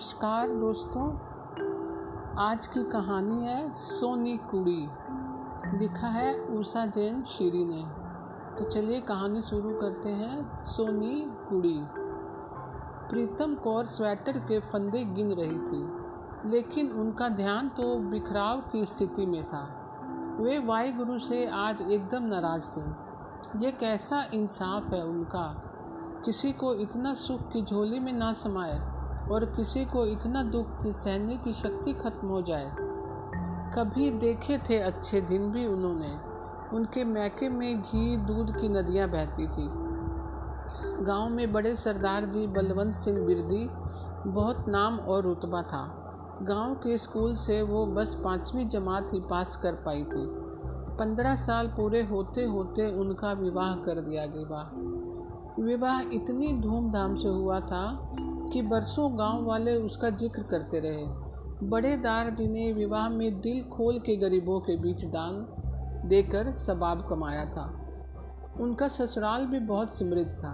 नमस्कार दोस्तों। आज की कहानी है सोनी कुड़ी। लिखा है उषा जैन श्री ने। तो चलिए कहानी शुरू करते हैं सोनी कुड़ी। प्रीतम कौर स्वेटर के फंदे गिन रही थी, लेकिन उनका ध्यान तो बिखराव की स्थिति में था। वे वाहिगुरु से आज एकदम नाराज़ थे। ये कैसा इंसाफ है उनका। किसी को इतना सुख की झोली में ना समाए। और किसी को इतना दुख कि सहने की शक्ति खत्म हो जाए। कभी देखे थे अच्छे दिन भी उन्होंने। उनके मैके में घी, दूध की नदियाँ बहती थी। गाँव में बड़े सरदार जी बलवंत सिंह बिरदी, बहुत नाम और रुतबा था। गाँव के स्कूल से वो बस पाँचवीं जमात ही पास कर पाई थी। पंद्रह साल पूरे होते होते उनका विवाह कर दिया गया। विवाह इतनी धूमधाम से हुआ था कि बरसों गाँव वाले उसका ज़िक्र करते रहे। बड़े दार जी ने विवाह में दिल खोल के गरीबों के बीच दान देकर सबाब कमाया था। उनका ससुराल भी बहुत समृद्ध था।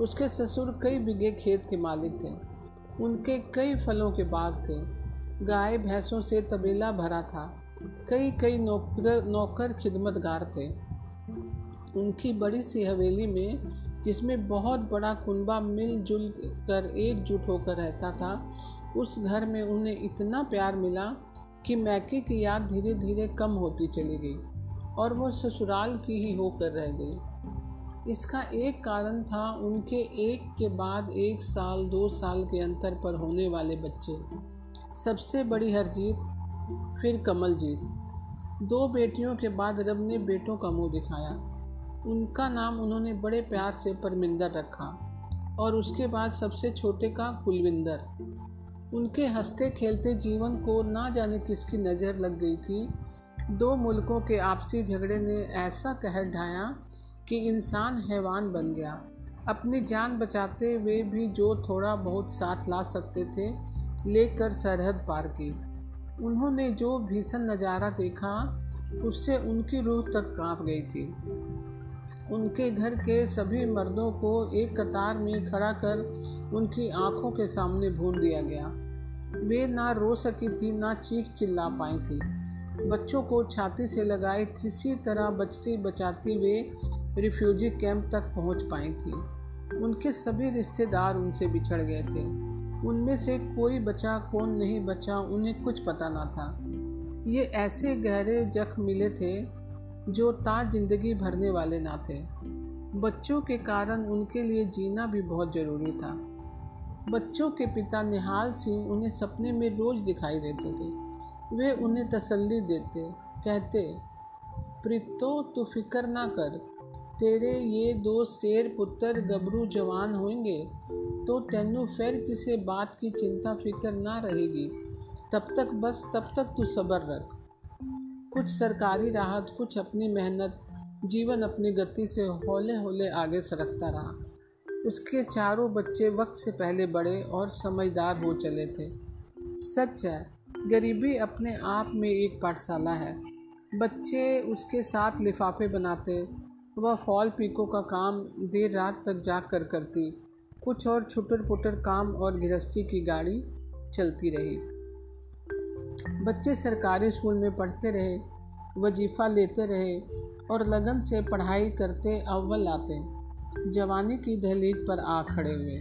उसके ससुर कई बिगे खेत के मालिक थे। उनके कई फलों के बाग थे। गाय भैंसों से तबेला भरा था। कई कई नौकर नौकर खिदमतगार थे। उनकी बड़ी सी हवेली में जिसमें बहुत बड़ा कुनबा मिलजुल कर एकजुट होकर रहता था, उस घर में उन्हें इतना प्यार मिला कि मैके की याद धीरे धीरे कम होती चली गई और वह ससुराल की ही होकर रह गई। इसका एक कारण था उनके एक के बाद एक साल, दो साल के अंतर पर होने वाले बच्चे। सबसे बड़ी हरजीत, फिर कमलजीत। दो बेटियों के बाद रब ने बेटों का मुँह दिखाया। उनका नाम उन्होंने बड़े प्यार से परमिंदर रखा और उसके बाद सबसे छोटे का कुलविंदर। उनके हँसते खेलते जीवन को ना जाने किसकी नज़र लग गई थी। दो मुल्कों के आपसी झगड़े ने ऐसा कहर ढाया कि इंसान हैवान बन गया। अपनी जान बचाते हुए भी जो थोड़ा बहुत साथ ला सकते थे, लेकर सरहद पार की। उन्होंने जो भीषण नज़ारा देखा, उससे उनकी रूह तक काँप गई थी। उनके घर के सभी मर्दों को एक कतार में खड़ा कर उनकी आँखों के सामने भून दिया गया। वे ना रो सकी थी, ना चीख चिल्ला पाई थी। बच्चों को छाती से लगाए किसी तरह बचती बचाती वे रिफ्यूजी कैंप तक पहुँच पाई थी। उनके सभी रिश्तेदार उनसे बिछड़ गए थे। उनमें से कोई बचा, कौन नहीं बचा, उन्हें कुछ पता ना था। ये ऐसे गहरे जख्म मिले थे जो ताज ज़िंदगी भरने वाले ना थे। बच्चों के कारण उनके लिए जीना भी बहुत ज़रूरी था। बच्चों के पिता निहाल सिंह उन्हें सपने में रोज़ दिखाई देते थे। वे उन्हें तसल्ली देते, कहते, प्रीतो, तू फ़िक्र ना कर। तेरे ये दो शेर पुत्र गबरू जवान होंगे तो तेनू फिर किसी बात की चिंता फ़िक्र ना रहेगी। तब तक बस, तब तक तू सब्र रख। कुछ सरकारी राहत, कुछ अपनी मेहनत, जीवन अपनी गति से हौले हौले आगे सरकता रहा। उसके चारों बच्चे वक्त से पहले बड़े और समझदार हो चले थे। सच है, गरीबी अपने आप में एक पाठशाला है। बच्चे उसके साथ लिफाफे बनाते, वह फॉल पीको का काम देर रात तक जाग कर करती। कुछ और छुटर पुटर काम और गृहस्थी की गाड़ी चलती रही। बच्चे सरकारी स्कूल में पढ़ते रहे, वजीफ़ा लेते रहे और लगन से पढ़ाई करते अव्वल आते। जवानी की दहलीज पर आ खड़े हुए।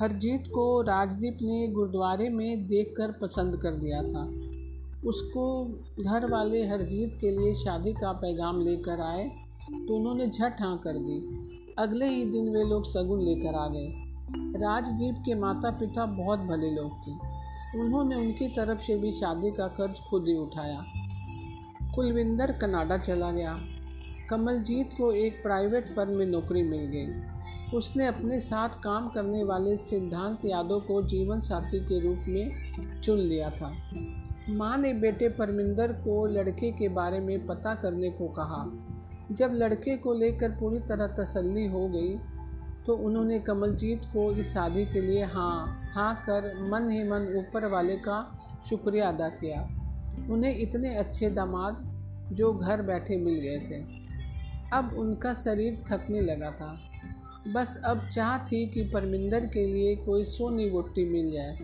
हरजीत को राजदीप ने गुरुद्वारे में देखकर पसंद कर दिया था। उसको घर वाले हरजीत के लिए शादी का पैगाम लेकर आए तो उन्होंने झट हाँ कर दी। अगले ही दिन वे लोग सगुन लेकर आ गए। राजदीप के माता पिता बहुत भले लोग थे। उन्होंने उनकी तरफ़ से भी शादी का कर्ज खुद ही उठाया। कुलविंदर कनाडा चला गया। कमलजीत को एक प्राइवेट फर्म में नौकरी मिल गई। उसने अपने साथ काम करने वाले सिद्धांत यादव को जीवन साथी के रूप में चुन लिया था। माँ ने बेटे परमिंदर को लड़के के बारे में पता करने को कहा। जब लड़के को लेकर पूरी तरह तसल्ली हो गई तो उन्होंने कमलजीत को इस शादी के लिए हाँ हाँ कर मन ही मन ऊपर वाले का शुक्रिया अदा किया। उन्हें इतने अच्छे दामाद जो घर बैठे मिल गए थे। अब उनका शरीर थकने लगा था। बस अब चाह थी कि परमिंदर के लिए कोई सोनी वोटी मिल जाए,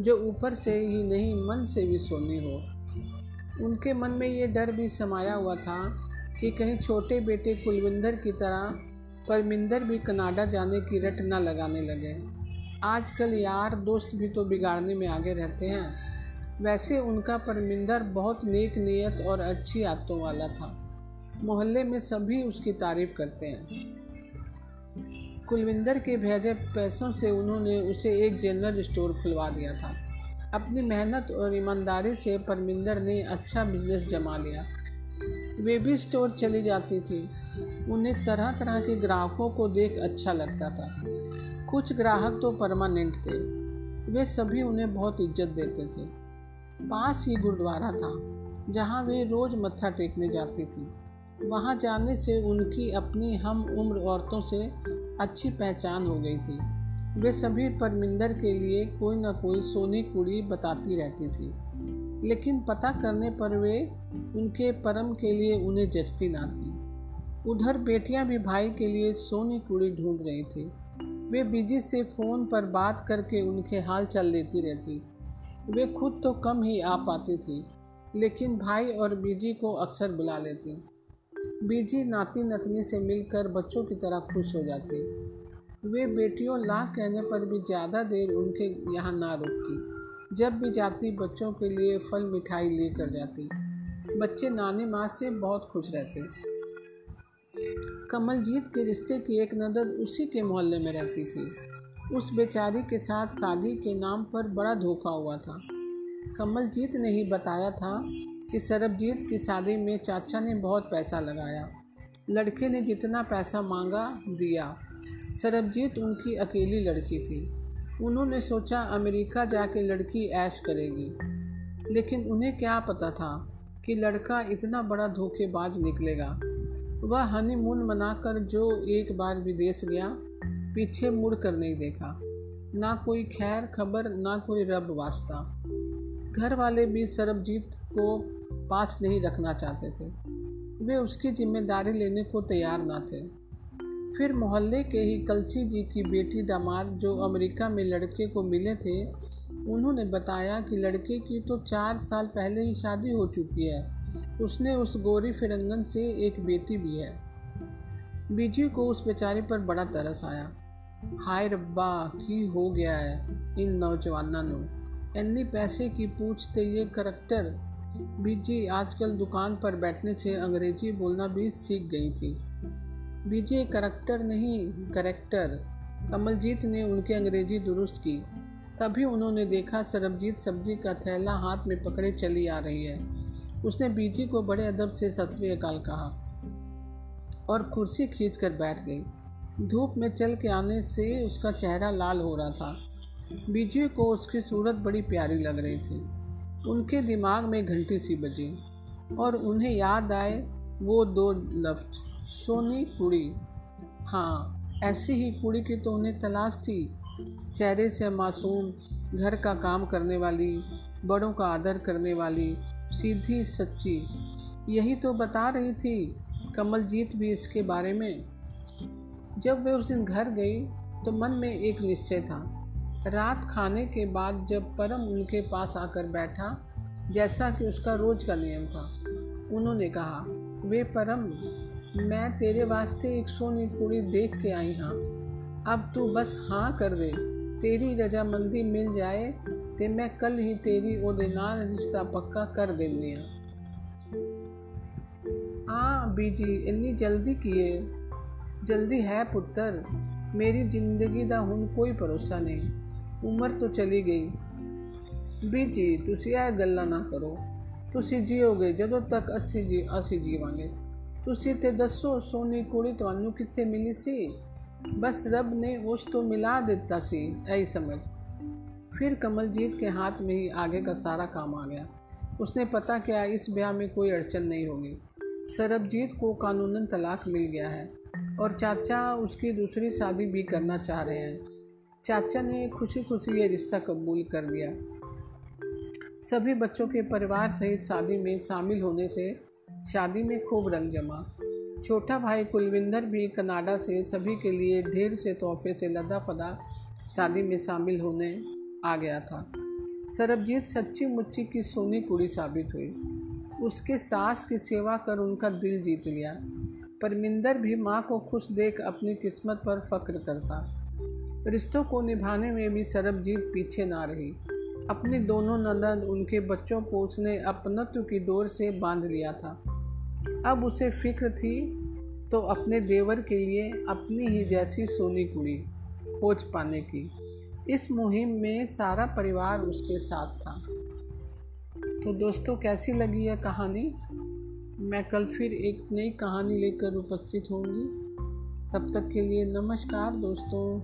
जो ऊपर से ही नहीं, मन से भी सोनी हो। उनके मन में ये डर भी समाया हुआ था कि कहीं छोटे बेटे कुलविंदर की तरह परमिंदर भी कनाडा जाने की रट न लगाने लगे। आजकल यार दोस्त भी तो बिगाड़ने में आगे रहते हैं। वैसे उनका परमिंदर बहुत नेक नीयत और अच्छी आदतों वाला था। मोहल्ले में सभी उसकी तारीफ़ करते हैं। कुलविंदर के भेजे पैसों से उन्होंने उसे एक जनरल स्टोर खुलवा दिया था। अपनी मेहनत और ईमानदारी से परमिंदर ने अच्छा बिज़नेस जमा लिया। वे भी स्टोर चली जाती थी। उन्हें तरह तरह के ग्राहकों को देख अच्छा लगता था। कुछ ग्राहक तो परमानेंट थे। वे सभी उन्हें बहुत इज़्ज़त देते थे। पास ही गुरुद्वारा था, जहाँ वे रोज़ मत्था टेकने जाती थी। वहाँ जाने से उनकी अपनी हम उम्र औरतों से अच्छी पहचान हो गई थी। वे सभी परमिंदर के लिए कोई ना कोई सोनी कुड़ी बताती रहती थी। लेकिन पता करने पर वे उनके परम के लिए उन्हें जचती ना थी। उधर बेटियाँ भी भाई के लिए सोनी कुड़ी ढूंढ रही थी। वे बीजी से फ़ोन पर बात करके उनके हाल चाल लेती रहती। वे खुद तो कम ही आ पाती थी, लेकिन भाई और बीजी को अक्सर बुला लेती। बीजी नाती नतनी से मिलकर बच्चों की तरह खुश हो जाती। वे बेटियों ला कहने पर भी ज़्यादा देर उनके यहाँ ना रुकती। जब भी जाती, बच्चों के लिए फल मिठाई लेकर जाती। बच्चे नानी माँ से बहुत खुश रहते। कमलजीत के रिश्ते की एक नदर उसी के मोहल्ले में रहती थी। उस बेचारी के साथ शादी के नाम पर बड़ा धोखा हुआ था। कमलजीत ने ही बताया था कि सरबजीत की शादी में चाचा ने बहुत पैसा लगाया। लड़के ने जितना पैसा मांगा, दिया। सरबजीत उनकी अकेली लड़की थी। उन्होंने सोचा, अमेरिका जाके लड़की ऐश करेगी। लेकिन उन्हें क्या पता था कि लड़का इतना बड़ा धोखेबाज निकलेगा। वह हनीमून मनाकर जो एक बार विदेश गया, पीछे मुड़ कर नहीं देखा। ना कोई खैर खबर, ना कोई रब वास्ता। घर वाले भी सरबजीत को पास नहीं रखना चाहते थे। वे उसकी ज़िम्मेदारी लेने को तैयार ना थे। फिर मोहल्ले के ही कलसी जी की बेटी दामाद, जो अमेरिका में लड़के को मिले थे, उन्होंने बताया कि लड़के की तो चार साल पहले ही शादी हो चुकी है। उसने उस गोरी फिरंगन से एक बेटी भी है। बीजू को उस बेचारे पर बड़ा तरस आया। हाय रब्बा, की हो गया है इन नौजवानों ਨੂੰ इन्नी पैसे की पूछते ये करैक्टर। बीजी आजकल दुकान पर बैठने से अंग्रेज़ी बोलना भी सीख गई थी। बीजी करैक्टर नहीं, करेक्टर। कमलजीत ने उनकी अंग्रेज़ी दुरुस्त की। तभी उन्होंने देखा सरबजीत सब्ज़ी का थैला हाथ में पकड़े चली आ रही है। उसने बीजी को बड़े अदब से सत श्रीकाल कहा और कुर्सी खींच कर बैठ गई। धूप में चल के आने से उसका चेहरा लाल हो रहा था। बीजी को उसकी सूरत बड़ी प्यारी लग रही थी। उनके दिमाग में घंटी सी बजी और उन्हें याद आए वो दो लफ्ज, सोनी कुड़ी हाँ ऐसी ही कुड़ी की तो उन्हें तलाश थी। चेहरे से मासूम, घर का काम करने वाली, बड़ों का आदर करने वाली सीधी सच्ची। यही तो बता रही थी कमलजीत भी इसके बारे में। जब वे उस दिन घर गई तो मन में एक निश्चय था। रात खाने के बाद जब परम उनके पास आकर बैठा, जैसा कि उसका रोज का नियम था, उन्होंने कहा, वे परम, मैं तेरे वास्ते एक सोनी कुड़ी देख के आई हाँ। अब तू बस हाँ कर दे। तेरी रजामंदी मिल जाए ਤੇ ਮੈਂ ਕੱਲ ਹੀ ਤੇਰੀ ਉਹਦੇ ਨਾਲ ਰਿਸ਼ਤਾ ਪੱਕਾ ਕਰ ਦਿੰਨੀ ਆ ਹਾਂ ਬੀਜੀ, ਇੰਨੀ ਜਲਦੀ ਕੀਏ ਜਲਦੀ ਹੈ ਪੁੱਤਰ, ਮੇਰੀ ਜ਼ਿੰਦਗੀ ਦਾ ਹੁਣ ਕੋਈ ਭਰੋਸਾ ਨਹੀਂ, ਉਮਰ ਤੋਂ ਚਲੀ ਗਈ। ਬੀਜੀ, ਤੁਸੀਂ ਇਹ ਗੱਲਾਂ ਨਾ ਕਰੋ। ਤੁਸੀਂ ਜੀਓਗੇ ਜਦੋਂ ਤੱਕ ਅਸੀਂ ਜੀ, ਅਸੀਂ ਜੀਵਾਂਗੇ। ਤੁਸੀਂ ਤੇ ਦੱਸੋ, ਸੋਨੀ ਕੁੜੀ ਤੁਹਾਨੂੰ ਕਿੱਥੇ ਮਿਲੀ ਸੀ? ਬਸ ਰੱਬ ਨੇ ਉਸ ਤੋਂ ਮਿਲਾ ਦਿੱਤਾ ਸੀ ਐ ਸਮਝ। फिर कमलजीत के हाथ में ही आगे का सारा काम आ गया। उसने पता किया, इस ब्याह में कोई अड़चन नहीं होगी। सरबजीत को कानूनन तलाक मिल गया है और चाचा उसकी दूसरी शादी भी करना चाह रहे हैं। चाचा ने खुशी खुशी ये रिश्ता कबूल कर दिया सभी बच्चों के परिवार सहित शादी में शामिल होने से शादी में खूब रंग जमा। छोटा भाई कुलविंदर भी कनाडा से सभी के लिए ढेर से तोहफे से लदा फदा शादी में शामिल होने आ गया था। सरबजीत सच्ची मुच्ची की सोनी कुड़ी साबित हुई। उसके सास की सेवा कर उनका दिल जीत लिया। परमिंदर भी माँ को खुश देख अपनी किस्मत पर फक्र करता। रिश्तों को निभाने में भी सरबजीत पीछे ना रही। अपने दोनों नंदन उनके बच्चों को उसने अपनत्व की डोर से बाँध लिया था। अब उसे फ़िक्र थी तो अपने देवर के लिए अपनी ही जैसी सोनी कुड़ी खोज पाने की। इस मुहिम में सारा परिवार उसके साथ था। तो दोस्तों, कैसी लगी यह कहानी? मैं कल फिर एक नई कहानी लेकर उपस्थित होंगी। तब तक के लिए नमस्कार दोस्तों।